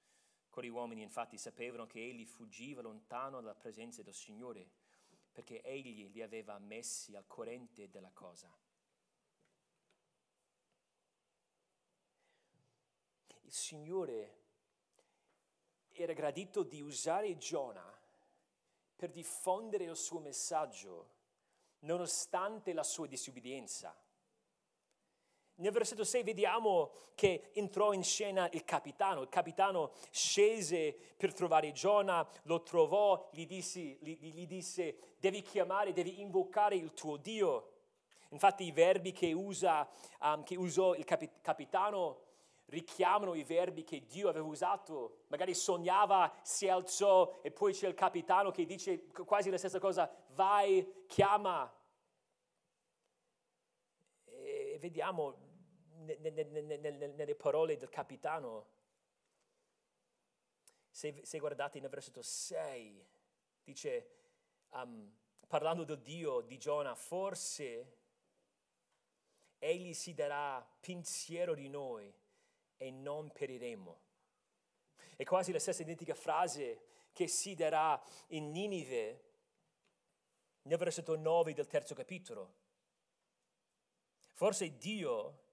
Quegli uomini infatti sapevano che egli fuggiva lontano dalla presenza del Signore, perché egli li aveva messi al corrente della cosa. Il Signore era gradito di usare Giona per diffondere il suo messaggio nonostante la sua disobbedienza. Nel versetto 6 vediamo che entrò in scena il capitano. Il capitano scese per trovare Giona, lo trovò, gli disse, gli, gli disse devi chiamare, devi invocare il tuo Dio. Infatti i verbi che, usa, um, che usò il capi- capitano richiamano i verbi che Dio aveva usato. Magari sognava, si alzò e poi c'è il capitano che dice quasi la stessa cosa, vai, chiama. vediamo nelle parole del capitano, se, se guardate nel versetto 6, dice, um, parlando del Dio di Giona, forse egli si darà pensiero di noi e non periremo. È quasi la stessa identica frase che si darà in Ninive nel versetto 9 del terzo capitolo. Forse Dio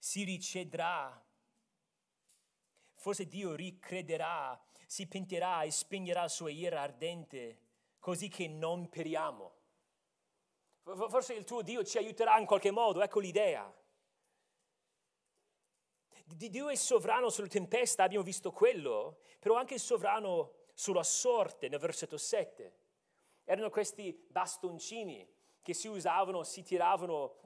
si ricederà, forse Dio ricrederà, si pentirà e spegnerà la sua ira ardente così che non periamo. Forse il tuo Dio ci aiuterà in qualche modo, ecco l'idea. Dio è sovrano sulla tempesta, abbiamo visto quello, però anche sovrano sulla sorte nel versetto 7. Erano questi bastoncini che si usavano, si tiravano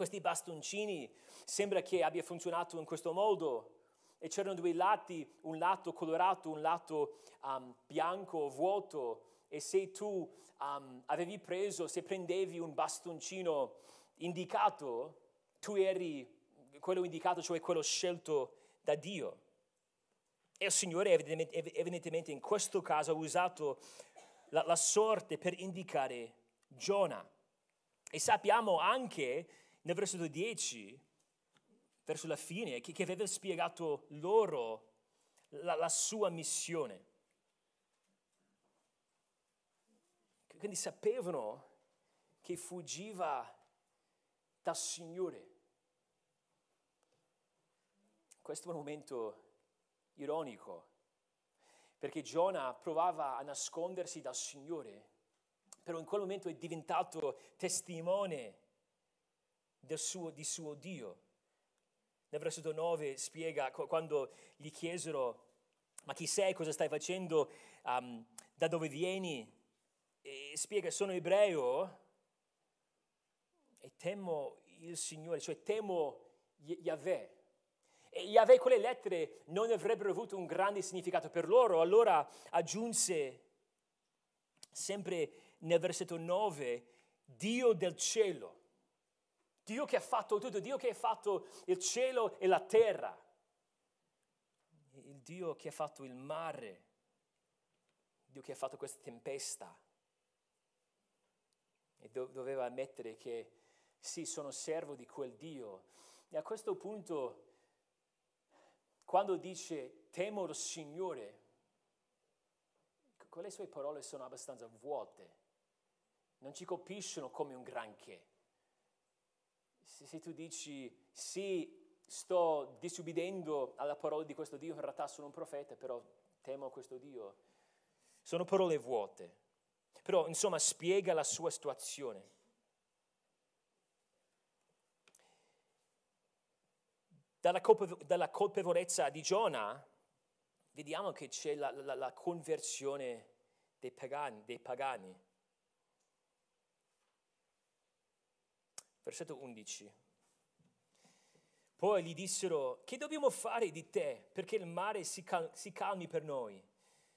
questi bastoncini, sembra che abbia funzionato in questo modo. E c'erano due lati, un lato colorato, un lato um, bianco, vuoto, e se tu um, avevi preso, se prendevi un bastoncino indicato, tu eri quello indicato, cioè quello scelto da Dio. E il Signore evidentemente in questo caso ha usato la, la sorte per indicare Giona. E sappiamo anche nel versetto 10, verso la fine, che, che aveva spiegato loro la, la sua missione. Quindi sapevano che fuggiva dal Signore. Questo è un momento ironico, perché Giona provava a nascondersi dal Signore, però in quel momento è diventato testimone suo, di suo Dio. Nel versetto 9 spiega quando gli chiesero, ma chi sei, cosa stai facendo, um, da dove vieni? E spiega, sono ebreo e temo il Signore, cioè temo Yahweh. E Yahweh quelle lettere non avrebbero avuto un grande significato per loro, allora aggiunse sempre nel versetto 9, Dio del cielo. Dio che ha fatto tutto, Dio che ha fatto il cielo e la terra, il Dio che ha fatto il mare, Dio che ha fatto questa tempesta. E do- doveva ammettere che sì, sono servo di quel Dio. E a questo punto quando dice temo il Signore, quelle sue parole sono abbastanza vuote, non ci colpiscono come un granché. Se, se tu dici sì, sto disubbidendo alla parola di questo Dio, in realtà sono un profeta, però temo questo Dio, sono parole vuote. Però insomma spiega la sua situazione. Dalla, dalla colpevolezza di Giona vediamo che c'è la, la, la conversione dei pagani, dei pagani. Versetto 11. Poi gli dissero, che dobbiamo fare di te perché il mare si, cal- si calmi per noi?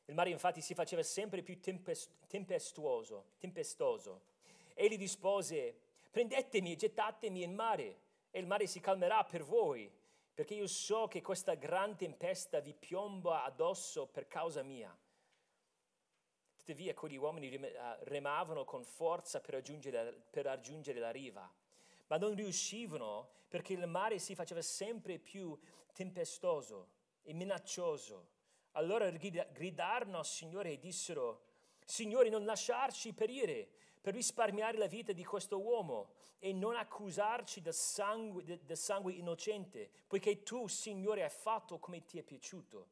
Il mare infatti si faceva sempre più tempest- tempestuoso, tempestoso. Egli rispose, prendetemi e gettatemi in mare e il mare si calmerà per voi perché io so che questa gran tempesta vi piomba addosso per causa mia. Tuttavia quegli uomini eh, remavano con forza per raggiungere, per raggiungere la riva, ma non riuscivano perché il mare si faceva sempre più tempestoso e minaccioso. Allora gridarono al Signore e dissero, Signore, non lasciarci perire per risparmiare la vita di questo uomo e non accusarci del sangue, del sangue innocente, poiché tu, Signore, hai fatto come ti è piaciuto.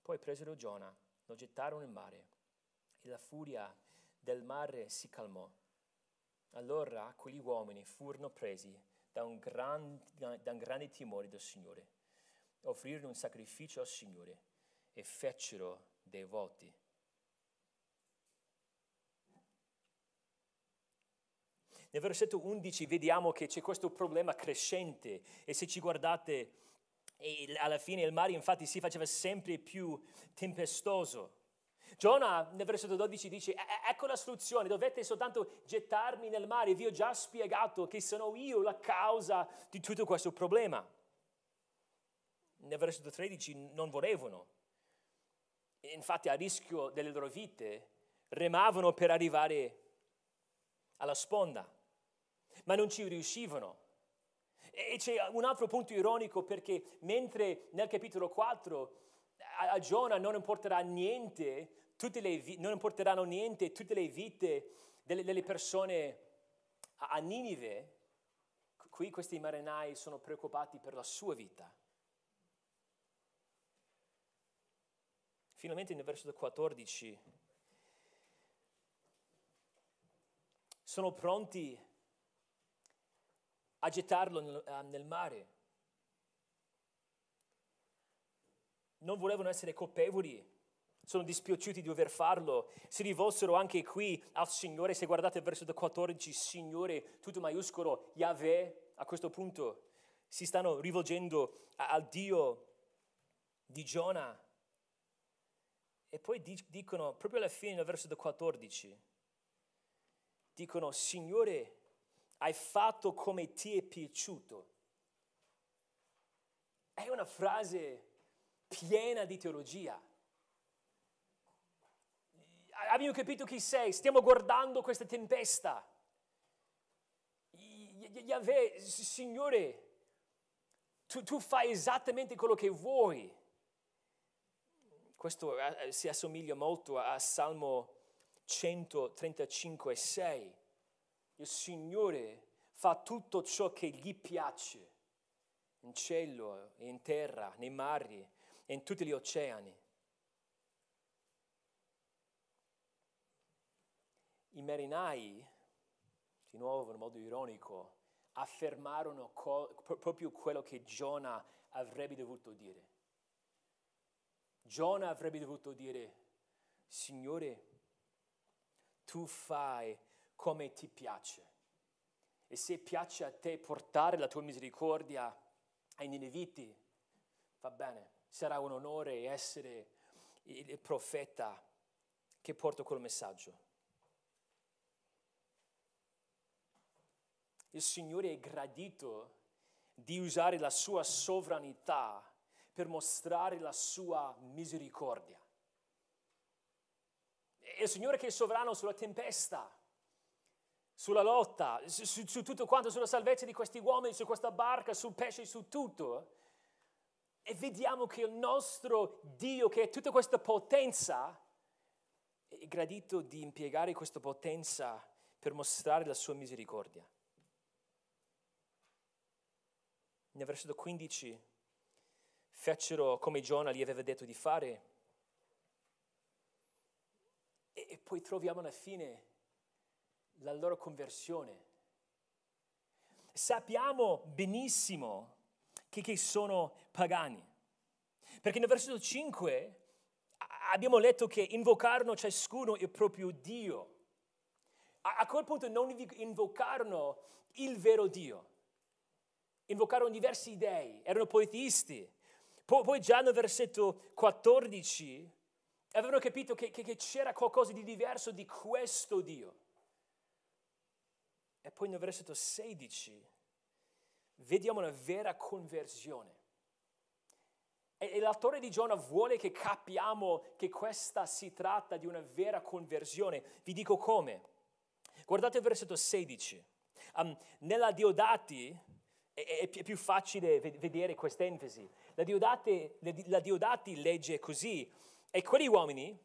Poi presero Giona, lo gettarono nel mare e la furia del mare si calmò. Allora quegli uomini furono presi da un, gran, da un grande timore del Signore, offrirono un sacrificio al Signore e fecero dei voti. Nel versetto 11 vediamo che c'è questo problema crescente e se ci guardate alla fine il mare infatti si faceva sempre più tempestoso. Giona nel versetto 12 dice, ecco la soluzione, dovete soltanto gettarmi nel mare, vi ho già spiegato che sono io la causa di tutto questo problema. Nel versetto 13 non volevano, infatti a rischio delle loro vite remavano per arrivare alla sponda, ma non ci riuscivano. E c'è un altro punto ironico perché mentre nel capitolo 4 a Giona non importerà niente le, non importeranno niente tutte le vite delle, delle persone a, a Ninive, qui questi marinai sono preoccupati per la sua vita. Finalmente nel verso 14 sono pronti a gettarlo nel, nel mare. Non volevano essere colpevoli sono dispiaciuti di dover farlo, si rivolsero anche qui al Signore, se guardate il verso 14, Signore, tutto maiuscolo, Yahweh, a questo punto si stanno rivolgendo al Dio di Giona. E poi dicono, proprio alla fine del verso 14, dicono, Signore, hai fatto come ti è piaciuto. È una frase piena di teologia abbiamo capito chi sei, stiamo guardando questa tempesta. Yahweh, Signore, tu, tu fai esattamente quello che vuoi. Questo eh, si assomiglia molto a Salmo 135, 6. Il Signore fa tutto ciò che gli piace, in cielo, in terra, nei mari e in tutti gli oceani. I marinai, di nuovo in modo ironico, affermarono co- proprio quello che Giona avrebbe dovuto dire. Giona avrebbe dovuto dire, Signore, tu fai come ti piace. E se piace a te portare la tua misericordia ai Nineviti, va bene, sarà un onore essere il profeta che porta quel messaggio. il Signore è gradito di usare la sua sovranità per mostrare la sua misericordia. È il Signore che è sovrano sulla tempesta, sulla lotta, su, su, tutto quanto, sulla salvezza di questi uomini, su questa barca, sul pesce, su tutto. E vediamo che il nostro Dio, che è tutta questa potenza, è gradito di impiegare questa potenza per mostrare la sua misericordia. nel versetto 15 fecero come Giona gli aveva detto di fare e, poi troviamo alla fine la loro conversione. Sappiamo benissimo che, che sono pagani, perché nel versetto 5 abbiamo letto che invocarono ciascuno il proprio Dio. A, quel punto non invocarono il vero Dio invocarono diversi dei, erano politeisti. Poi, poi già nel versetto 14 avevano capito che, che, che c'era qualcosa di diverso di questo Dio. E poi nel versetto 16 vediamo una vera conversione. E, l'autore di Giona vuole che capiamo che questa si tratta di una vera conversione. Vi dico come. Guardate il versetto 16. Um, nella Diodati, è, più facile vedere questa enfasi. La Diodati, la Diodati legge così, e quegli uomini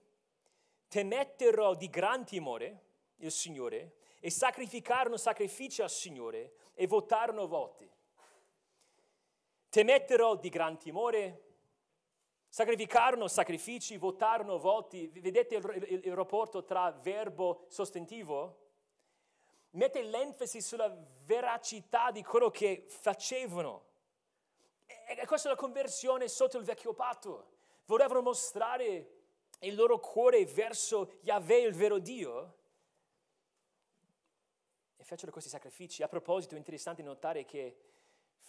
temettero di gran timore il Signore e sacrificarono sacrifici al Signore e votarono voti. Temettero di gran timore, sacrificarono sacrifici, votarono voti. Vedete il, il, il rapporto tra verbo e sostantivo? mette l'enfasi sulla veracità di quello che facevano. E questa è la conversione sotto il vecchio patto. Volevano mostrare il loro cuore verso Yahweh, il vero Dio. E fecero questi sacrifici. A proposito, è interessante notare che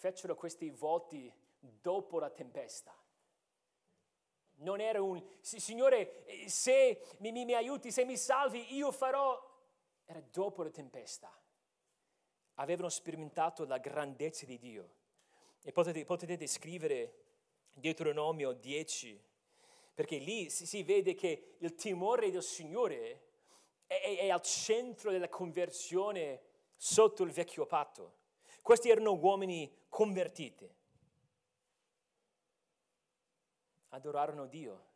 fecero questi voti dopo la tempesta. Non era un, Signore, eh, se mi, mi, mi aiuti, se mi salvi, io farò. Era dopo la tempesta. Avevano sperimentato la grandezza di Dio. E potete, potete scrivere Deuteronomio 10, perché lì si, si vede che il timore del Signore è, è, è al centro della conversione sotto il vecchio patto. Questi erano uomini convertiti. Adorarono Dio.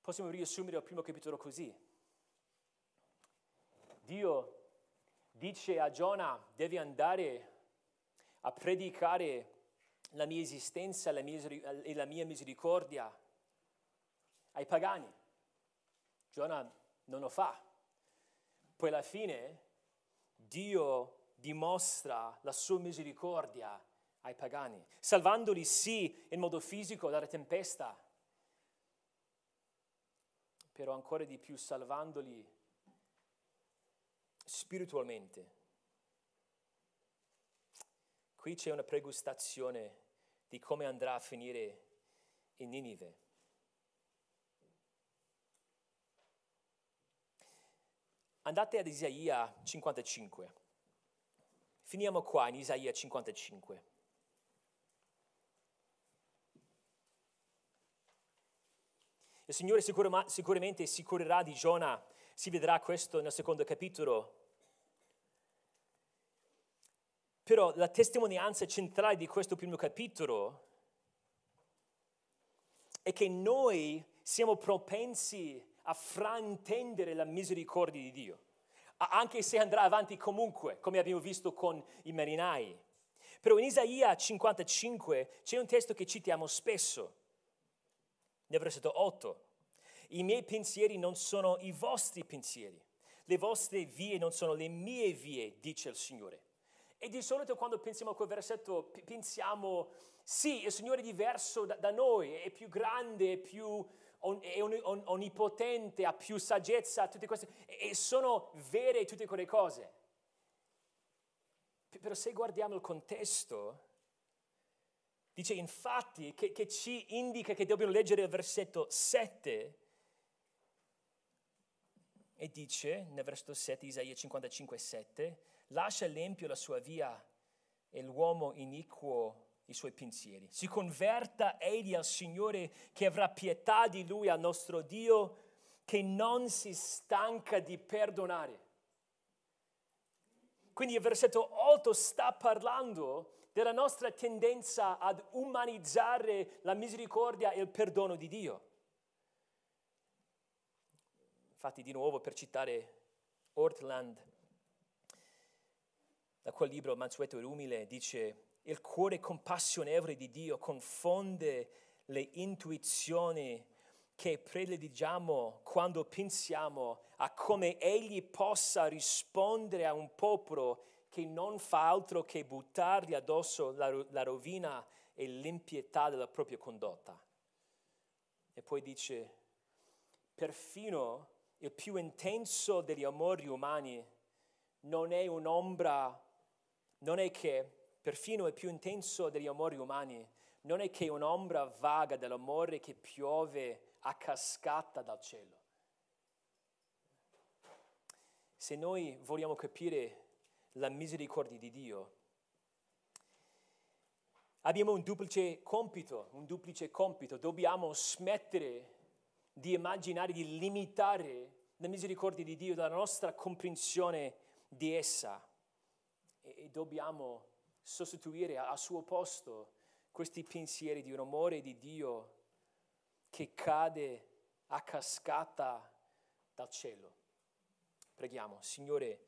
Possiamo riassumere il primo capitolo così. Dio dice a Giona, devi andare a predicare la mia esistenza e la mia misericordia ai pagani. Giona non lo fa. Poi alla fine Dio dimostra la sua misericordia ai pagani, salvandoli sì in modo fisico dalla tempesta, però ancora di più salvandoli spiritualmente. Qui c'è una pregustazione di come andrà a finire in Ninive. Andate ad Isaia 55. Finiamo qua in Isaia 55. Il Signore sicuramente si curerà di Giona, si vedrà questo nel secondo capitolo. Però la testimonianza centrale di questo primo capitolo è che noi siamo propensi a fraintendere la misericordia di Dio, anche se andrà avanti comunque, come abbiamo visto con i marinai. Però in Isaia 55 c'è un testo che citiamo spesso, nel versetto 8. I miei pensieri non sono i vostri pensieri, le vostre vie non sono le mie vie, dice il Signore. E di solito quando pensiamo a quel versetto pensiamo, sì, il Signore è diverso da, da noi, è più grande, è più è onnipotente, ha più saggezza, tutte queste, e sono vere tutte quelle cose. Però se guardiamo il contesto, dice infatti che, che ci indica che dobbiamo leggere il versetto 7, e dice nel versetto 7, Isaia 55, 7, lascia l'empio la sua via e l'uomo iniquo i suoi pensieri. Si converta egli al Signore che avrà pietà di lui, al nostro Dio, che non si stanca di perdonare. Quindi il versetto 8 sta parlando della nostra tendenza ad umanizzare la misericordia e il perdono di Dio. Infatti, di nuovo, per citare Ortland, da quel libro Mansueto e umile, dice il cuore compassionevole di Dio confonde le intuizioni che prediligiamo quando pensiamo a come Egli possa rispondere a un popolo che non fa altro che buttargli addosso la, la rovina e l'impietà della propria condotta. E poi dice, perfino il più intenso degli amori umani non è un'ombra, non è che perfino il più intenso degli amori umani, non è che un'ombra vaga dell'amore che piove a cascata dal cielo. Se noi vogliamo capire la misericordia di Dio, abbiamo un duplice compito, un duplice compito. Dobbiamo smettere di immaginare, di limitare la misericordia di Dio dalla nostra comprensione di essa e, dobbiamo sostituire al suo posto questi pensieri di un amore di Dio che cade a cascata dal cielo. Preghiamo, Signore,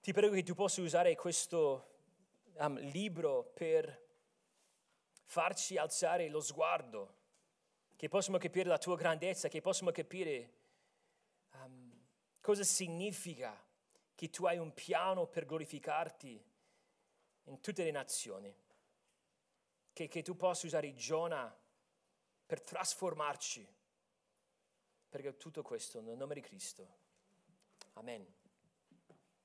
ti prego che tu possa usare questo um, libro per farci alzare lo sguardo, che possiamo capire la tua grandezza, che possiamo capire um, cosa significa che tu hai un piano per glorificarti in tutte le nazioni. Che, che tu possa usare Giona per trasformarci. Perché tutto questo nel nome di Cristo. Amen.